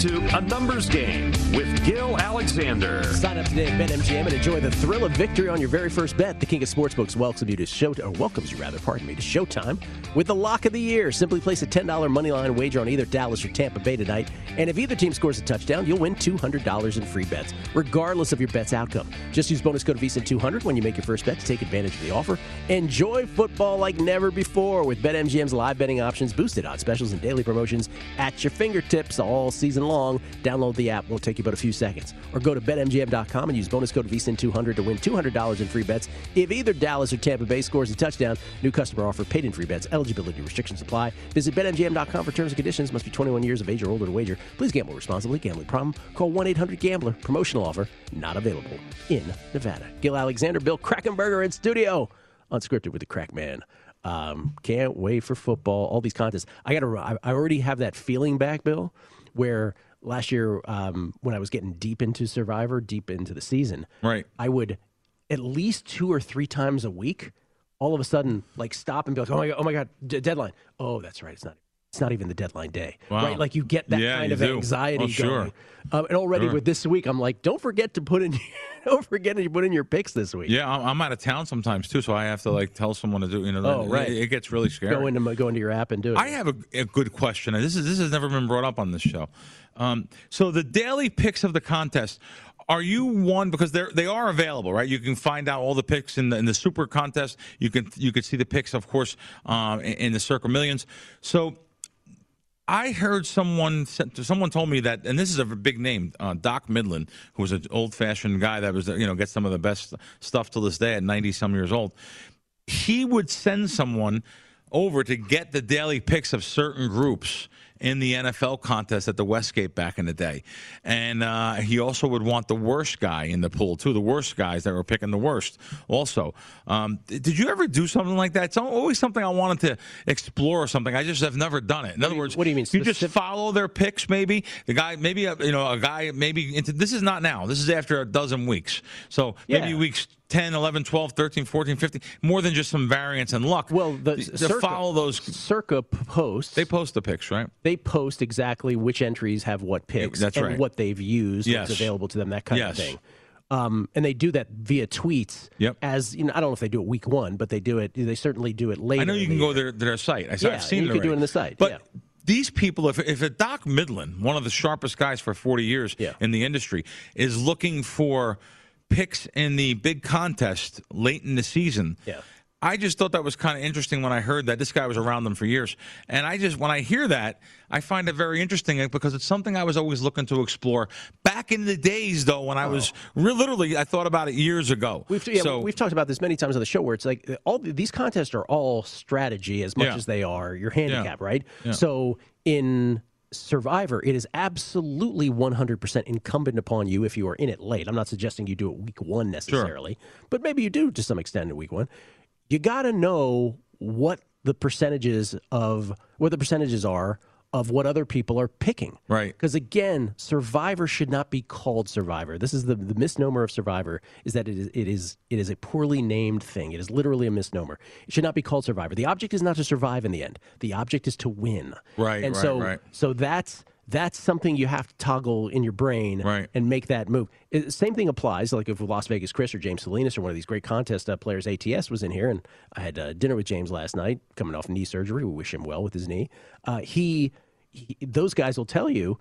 To A Numbers Game Gill Alexander. Sign up today at BetMGM and enjoy the thrill of victory on your very first bet. The King of Sportsbooks welcomes you to show or welcomes you rather, pardon me, to Showtime with the lock of the year. Simply place a $10 moneyline wager on either Dallas or Tampa Bay tonight, and if either team scores a touchdown, you'll win $200 in free bets, regardless of your bet's outcome. Just use bonus code VSIN200 when you make your first bet to take advantage of the offer. Enjoy football like never before with BetMGM's live betting options, boosted odds specials, and daily promotions at your fingertips all season long. Download the app; won't take you but a few seconds. Or go to betmgm.com and use bonus code VSIN200 to win $200 in free bets. If either Dallas or Tampa Bay scores a touchdown, new customer offer, paid in free bets. Eligibility restrictions apply. Visit betmgm.com for terms and conditions. Must be 21 years of age or older to wager. Please gamble responsibly. Gambling problem? Call 1-800-GAMBLER. Promotional offer not available in Nevada. Gill Alexander, Bill Krackomberger in studio. Unscripted with the Crack Man. Um, can't wait for football. All these contests. I got to. I I already have that feeling back, Bill, where last year um, when I was getting deep into Survivor, deep into the season, right? I would at least two or three times a week, all of a sudden, like stop and be like, "Oh my god, oh my god, d- deadline! Oh, that's right, it's not." It's not even the deadline day, Wow. right? Like you get that Yeah, kind of do. anxiety Oh, sure. going. Um, and already Sure. with this week, I'm like, don't forget to put in, don't forget to put in your picks this week. Yeah, I'm, I'm out of town sometimes too, so I have to like tell someone to do. You know, Oh, it- right. It, gets really scary. Go into my- go into your app and do it. I have a, a good question. This is this has never been brought up on this show. Um, so the daily picks of the contest. Are you one because they're they are available, right? You can find out all the picks in the in the super contest. You can you can see the picks, of course, um, in, in the Circa Millions. So I heard someone someone told me that, and this is a big name, uh, Doc Midland, who was an old fashioned guy that was you know gets some of the best stuff to this day at ninety some years old. He would send someone over to get the daily picks of certain groups in the NFL contest at the Westgate back in the day, and uh, he also would want the worst guy in the pool too. The worst guys that were picking the worst. Also, um, did you ever do something like that? It's always something I wanted to explore. or Something I just have never done it. In other words, what do you mean? You just follow their picks, maybe the guy, maybe a, you know a guy, maybe into this is not now. This is after a dozen weeks. So maybe Yeah. weeks 10, 11, 12, 13, 14, 15, more than just some variance and luck. Well, the to Circa- follow those Circa posts. They post the picks, right? They post exactly which entries have what picks That's and right. what they've used, Yes. what's available to them, that kind Yes. of thing. Um, and they do that via tweets. Yep. As you know, I don't know if they do it week one, but they do it. They certainly do it later. I know you can go to their site. I saw, Yeah, I've seen you it can do it on the site, But yeah. these people, if if a Doc Midland, one of the sharpest guys for 40 years in the industry, is looking for picks in the big contest late in the season. Yeah. I just thought that was kind of interesting when I heard that this guy was around them for years. And I just, when I hear that, I find it very interesting because it's something I was always looking to explore. Back in the days, though, when I was re- literally, I thought about it years ago. We've, yeah, so, we've talked about this many times on the show where it's like all these contests are all strategy as much Yeah. as they are your handicap, right? Yeah. So in Survivor, it is absolutely 100% incumbent upon you if you are in it late. I'm not suggesting you do it week one necessarily, but maybe you do to some extent in week one. You got to know what the percentages of what the percentages are of what other people are picking. Right. Because again, Survivor should not be called Survivor. This is the, the misnomer of Survivor is that it is it is it is a poorly named thing. It is literally a misnomer. It should not be called Survivor. The object is not to survive in the end. The object is to win. Right, And right, so right. so that's that's something you have to toggle in your brain Right. and make that move. It- same thing applies. Like if Las Vegas Chris or James Salinas or one of these great contest uh, players, ATS was in here, and I had uh, dinner with James last night, coming off knee surgery. We wish him well with his knee. Uh, he, he, those guys will tell you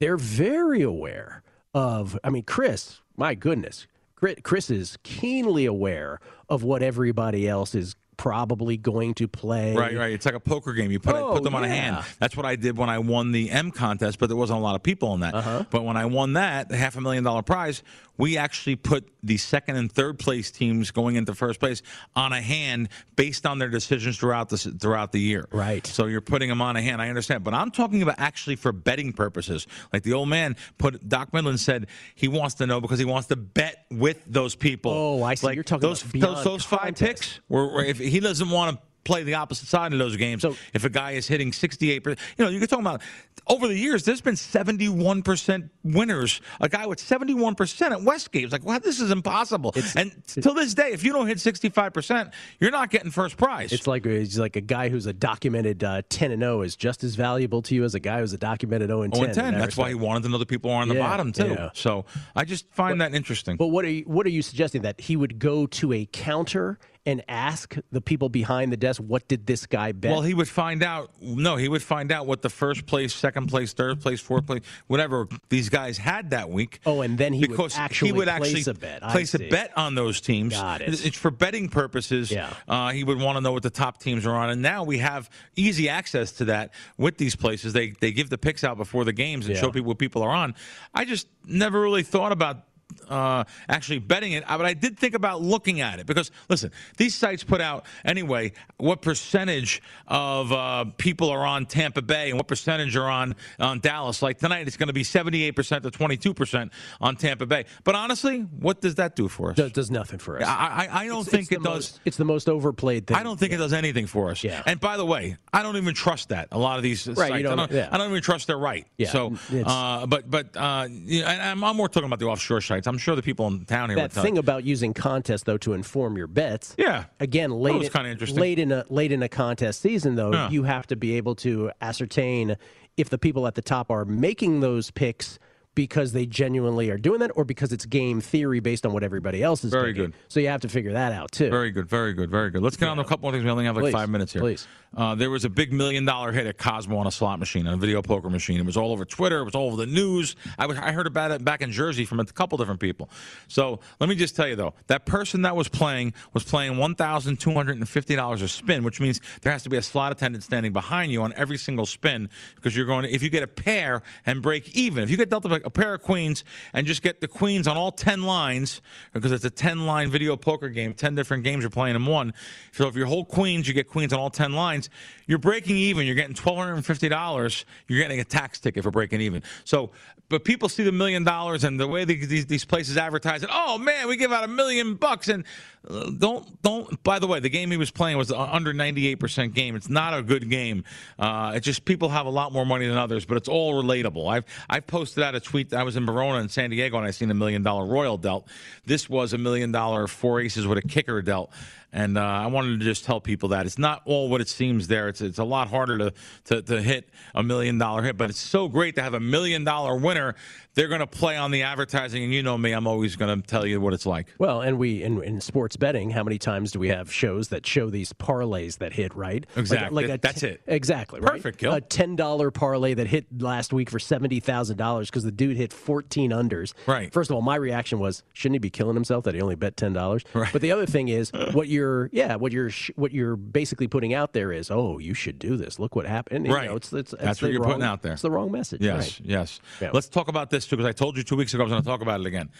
they're very aware of. I mean, Chris, my goodness, Chris- Chris is keenly aware of what everybody else is probably going to play. Right, right. It's like a poker game. You put Oh, put them on a hand. That's what I did when I won the M contest, but there wasn't a lot of people in that. Uh-huh. But when I won that, the half a million dollar prize, we actually put the second and third place teams going into first place on a hand based on their decisions throughout the throughout the year. Right. So you're putting them on a hand. I understand, but I'm talking about actually for betting purposes. Like the old man put Doc Midland said he wants to know because he wants to bet with those people. Oh, I see. Like You're talking those about those, those five contest. picks. Where, where if he doesn't want to play the opposite side of those games. So if a guy is hitting 68%, you know, you're talking about over the years, there's been 71% winners. A guy with 71% at Westgate. It's like, well, this is impossible. and till this day, if you don't hit 65%, you're not getting first prize. It's like it's like a guy who's a documented uh, 10 and 0 is just as valuable to you as a guy who's a documented 0 and 10. 0 and 10. That's why he wanted to know the people are on the Yeah, bottom, too. yeah. So I just find that interesting. But what are you, what are you suggesting that he would go to a counter and ask the people behind the desk what did this guy bet? Well, he would find out. No, he would find out what the first place, second place, third place, fourth place, whatever these guys had that week. Oh, and then he would actually he would place actually a bet. I place a bet on those teams. Got it. It's it's for betting purposes. Yeah. Uh, he would want to know what the top teams are on, and now we have easy access to that with these places. They they give the picks out before the games and Yeah. show people what people are on. I just never really thought about uh, actually betting it, uh, but I did think about looking at it because listen, these sites put out anyway what percentage of uh, people are on Tampa Bay and what percentage are on on Dallas. Like tonight, it's going to be seventy eight percent to twenty two percent on Tampa Bay. But honestly, what does that do for us? Does, does nothing for us. I, I, I don't It's- think it's it does. most- it's the most overplayed thing. I don't think it does anything for us. Yeah. And by the way, I don't even trust that. A lot of these Right, sites, don't- I, don't, yeah. I don't even trust they're right. Yeah, So, uh, but but uh, yeah, and I'm, I'm more talking about the offshore I'm sure the people in town here. that would thing about using contests though to inform your bets. Yeah. Again, late in- kinda interesting. late in a late in a contest season though, Yeah. you have to be able to ascertain if the people at the top are making those picks because they genuinely are doing that or because it's game theory based on what everybody else is doing. Very good. So you have to figure that out too. Very good, very good, very good. Let's get on to a couple more things. We only have like Please, five minutes here. please. Uh, there was a big million dollar hit at Cosmo on a slot machine, on a video poker machine. It was all over Twitter. It was all over the news. I, was, I heard about it back in Jersey from a couple different people. So let me just tell you, though, that person that was playing was playing $1,250 a spin, which means there has to be a slot attendant standing behind you on every single spin because you're going to, if you get a pair and break even, if you get dealt a pair of queens and just get the queens on all 10 lines, because it's a 10 line video poker game, 10 different games you're playing in one. So if you hold queens, you get queens on all 10 lines, you're breaking even. You're getting $1,250. You're getting a tax ticket for breaking even. So, but people see the million dollars and the way these, these, places advertise it. Oh man, we give out a million bucks. And uh, don't, don't, by the way, the game he was playing was under 98% game. It's not a good game. Uh, it's just people have a lot more money than others, but it's all relatable. I've, I've posted out a tweet I was in Barona and San Diego and I seen a million dollar Royal dealt. This was a million dollar four aces with a kicker dealt. And uh, I wanted to just tell people that it's not all what it seems there. It's it's a lot harder to, to, to hit a million dollar hit, but it's so great to have a million dollar winner. They're going to play on the advertising, and you know me, I'm always going to tell you what it's like. Well, and we in, in sports betting, how many times do we have shows that show these parlays that hit right? Like- Exactly. a That's it. Exactly. Right? Perfect. A ten dollar parlay that hit last week for seventy thousand dollars because the dude hit fourteen unders. Right. First of all, my reaction was, shouldn't he be killing himself that he only bet ten dollars? Right. But the other thing is, what you're yeah, what you're sh- what you're basically putting out there is, oh, you should do this. Look what happened. You Right. know, it's, it's, it's That's what you're wrong- putting out there. It's the wrong message. Yes, Right. yes. Yeah. Let's talk about this too, because I told you two weeks ago I was going to talk about it again.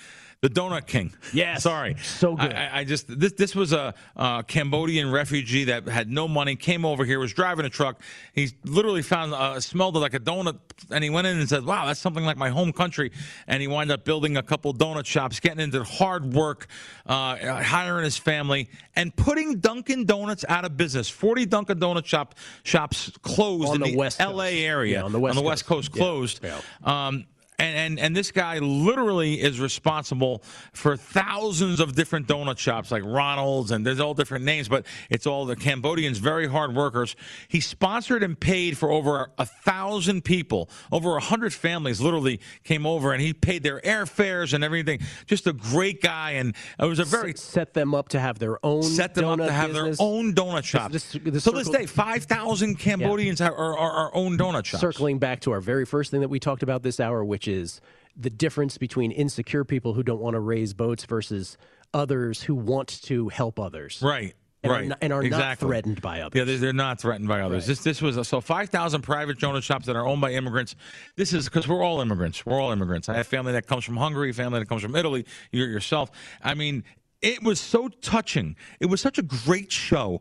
The Donut King. Yes. Sorry. So good. I, I- just this this was a, uh Cambodian refugee that had no money, came over here, was driving a truck. He literally found uh, smelled like a donut, and he went in and said, "Wow, that's something like my home country." And he wound up building a couple donut shops, getting into hard work, uh, hiring his family, and putting Dunkin' Donuts out of business. Forty Dunkin' Donut shop shops closed On in the the, West L.A. Coast. area, Yeah, on the West Coast, Coast. Yeah, closed. yeah. Um, and, and and this guy literally is responsible for thousands of different donut shops like Ronald's and there's all different names, but it's all the Cambodians, very hard workers. He sponsored and paid for over a thousand people, over a hundred families literally came over and he paid their airfares and everything. Just a great guy, and it was a very set them up to have their own set them up to have business. their own donut shops. This- this so this day, five thousand Cambodians are, are, are, are own donut shops. Circling back to our very first thing that we talked about this hour, which is the difference between insecure people who don't want to raise boats versus others who want to help others. Right. And are right. not- and are not threatened by others. Yeah, they're, not threatened by others. This this was a, so five thousand private donut shops that are owned by immigrants. This is because we're all immigrants. We're all immigrants. I have family that comes from Hungary, family that comes from Italy. You yourself. I mean, it was so touching. It was such a great show.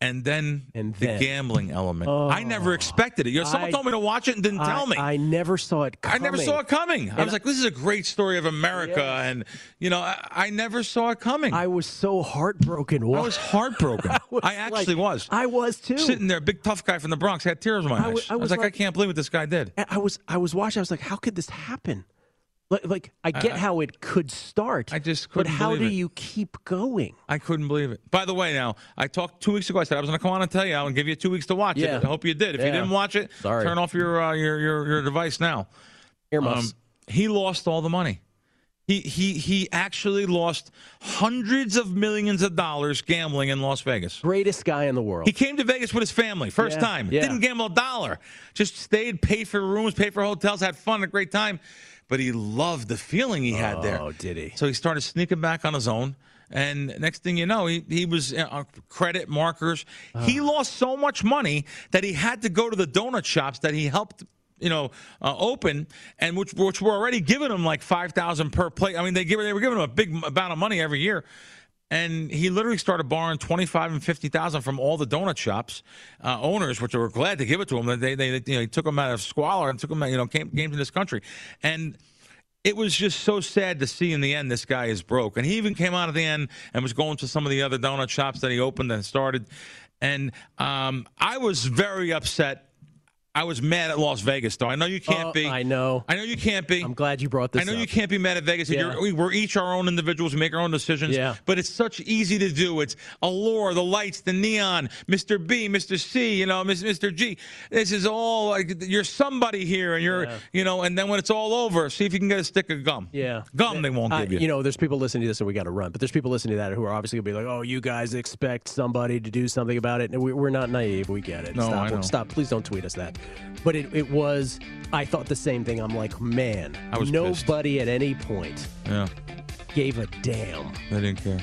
And then And the gambling element. I oh. never expected it. You know, someone I- told me to watch it and didn't I, tell me. I never saw it coming. I never saw it coming. I was like, this is a great story of America. And, you know, I, I never saw it coming. I was so heartbroken. I was heartbroken. I actually was. I was too. Sitting there, big tough guy from the Bronx, had tears in my eyes. I was, I was like, I can't believe what this guy did. I was I was watching. I was like, how could this happen? Like, like I get I- how it could start. I just couldn't But how do it. you keep going? I couldn't believe it. By the way, now I talked two weeks ago. I said I was going to come on and tell you. I'll give you two weeks to watch Yeah. it. I hope you did. If you didn't watch it, Sorry. turn off your uh, your, your your device now. Um, he lost all the money. He he he actually lost hundreds of millions of dollars gambling in Las Vegas. Greatest guy in the world. He came to Vegas with his family, first Yeah, time. yeah. Didn't gamble a dollar. Just stayed, paid for rooms, paid for hotels, had fun, a great time. But he loved the feeling he had there. Oh, did he? So he started sneaking back on his own. And next thing you know, he, he was uh, on credit markers. He lost so much money that he had to go to the donut shops that he helped, you know, uh, open, and which which were already giving him like five thousand per plate. I mean, they give they were giving him a big amount of money every year. And he literally started borrowing twenty five and fifty thousand from all the donut shops uh, owners, which were glad to give it to him. They they, they you know, he took them out of squalor and took out, you know came came to this country, and it was just so sad to see in the end this guy is broke. And he even came out at the end and was going to some of the other donut shops that he opened and started. And um, I was very upset. I was mad at Las Vegas, though. I know you can't Oh, be. I know. I know you can't be. I'm glad you brought this I know up. you can't be mad at Vegas. Yeah. We're each our own individuals. We make our own decisions. Yeah. But it's such easy to do. It's allure, the lights, the neon, Mr. B, Mr. C, you know, Mr. G. This is all like you're somebody here, and you're, Yeah. you know, and then when it's all over, see if you can get a stick of gum. Yeah. Gum they won't Uh, give you. You know, there's people listening to this, and we got to run. But there's people listening to that who are obviously going to be like, "Oh, you guys expect somebody to do something about it." And we, we're not naive. We get it. No, stop. I know. Stop. Please don't tweet us that. But it, it was. I thought the same thing. I'm like, man, I was nobody at any point yeah, gave a damn. they didn't care.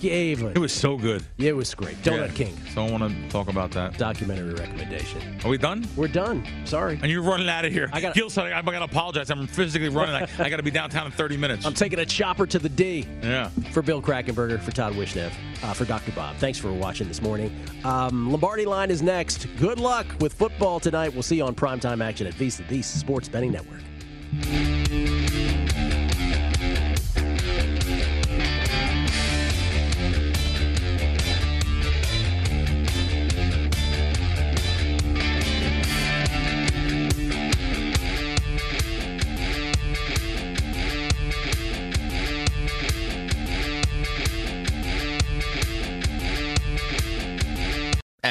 It was so good. Yeah, it was great. Donut Yeah. King So I want to talk about that. documentary recommendation. Are we done? We're done. Sorry. And you're running out of here. I gotta- Gill said I, I got to apologize. I'm physically running. I, I got to be downtown in 30 minutes. I'm taking a chopper to the D. yeah. For Bill Krackomberger, for Todd Wishnev, uh, for Dr. Bob. Thanks for watching this morning. Um, Lombardi line is next. Good luck with football tonight. We'll see you on primetime action at VSiN, the Sports Betting Network.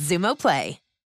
Xumo Play.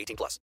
18 plus.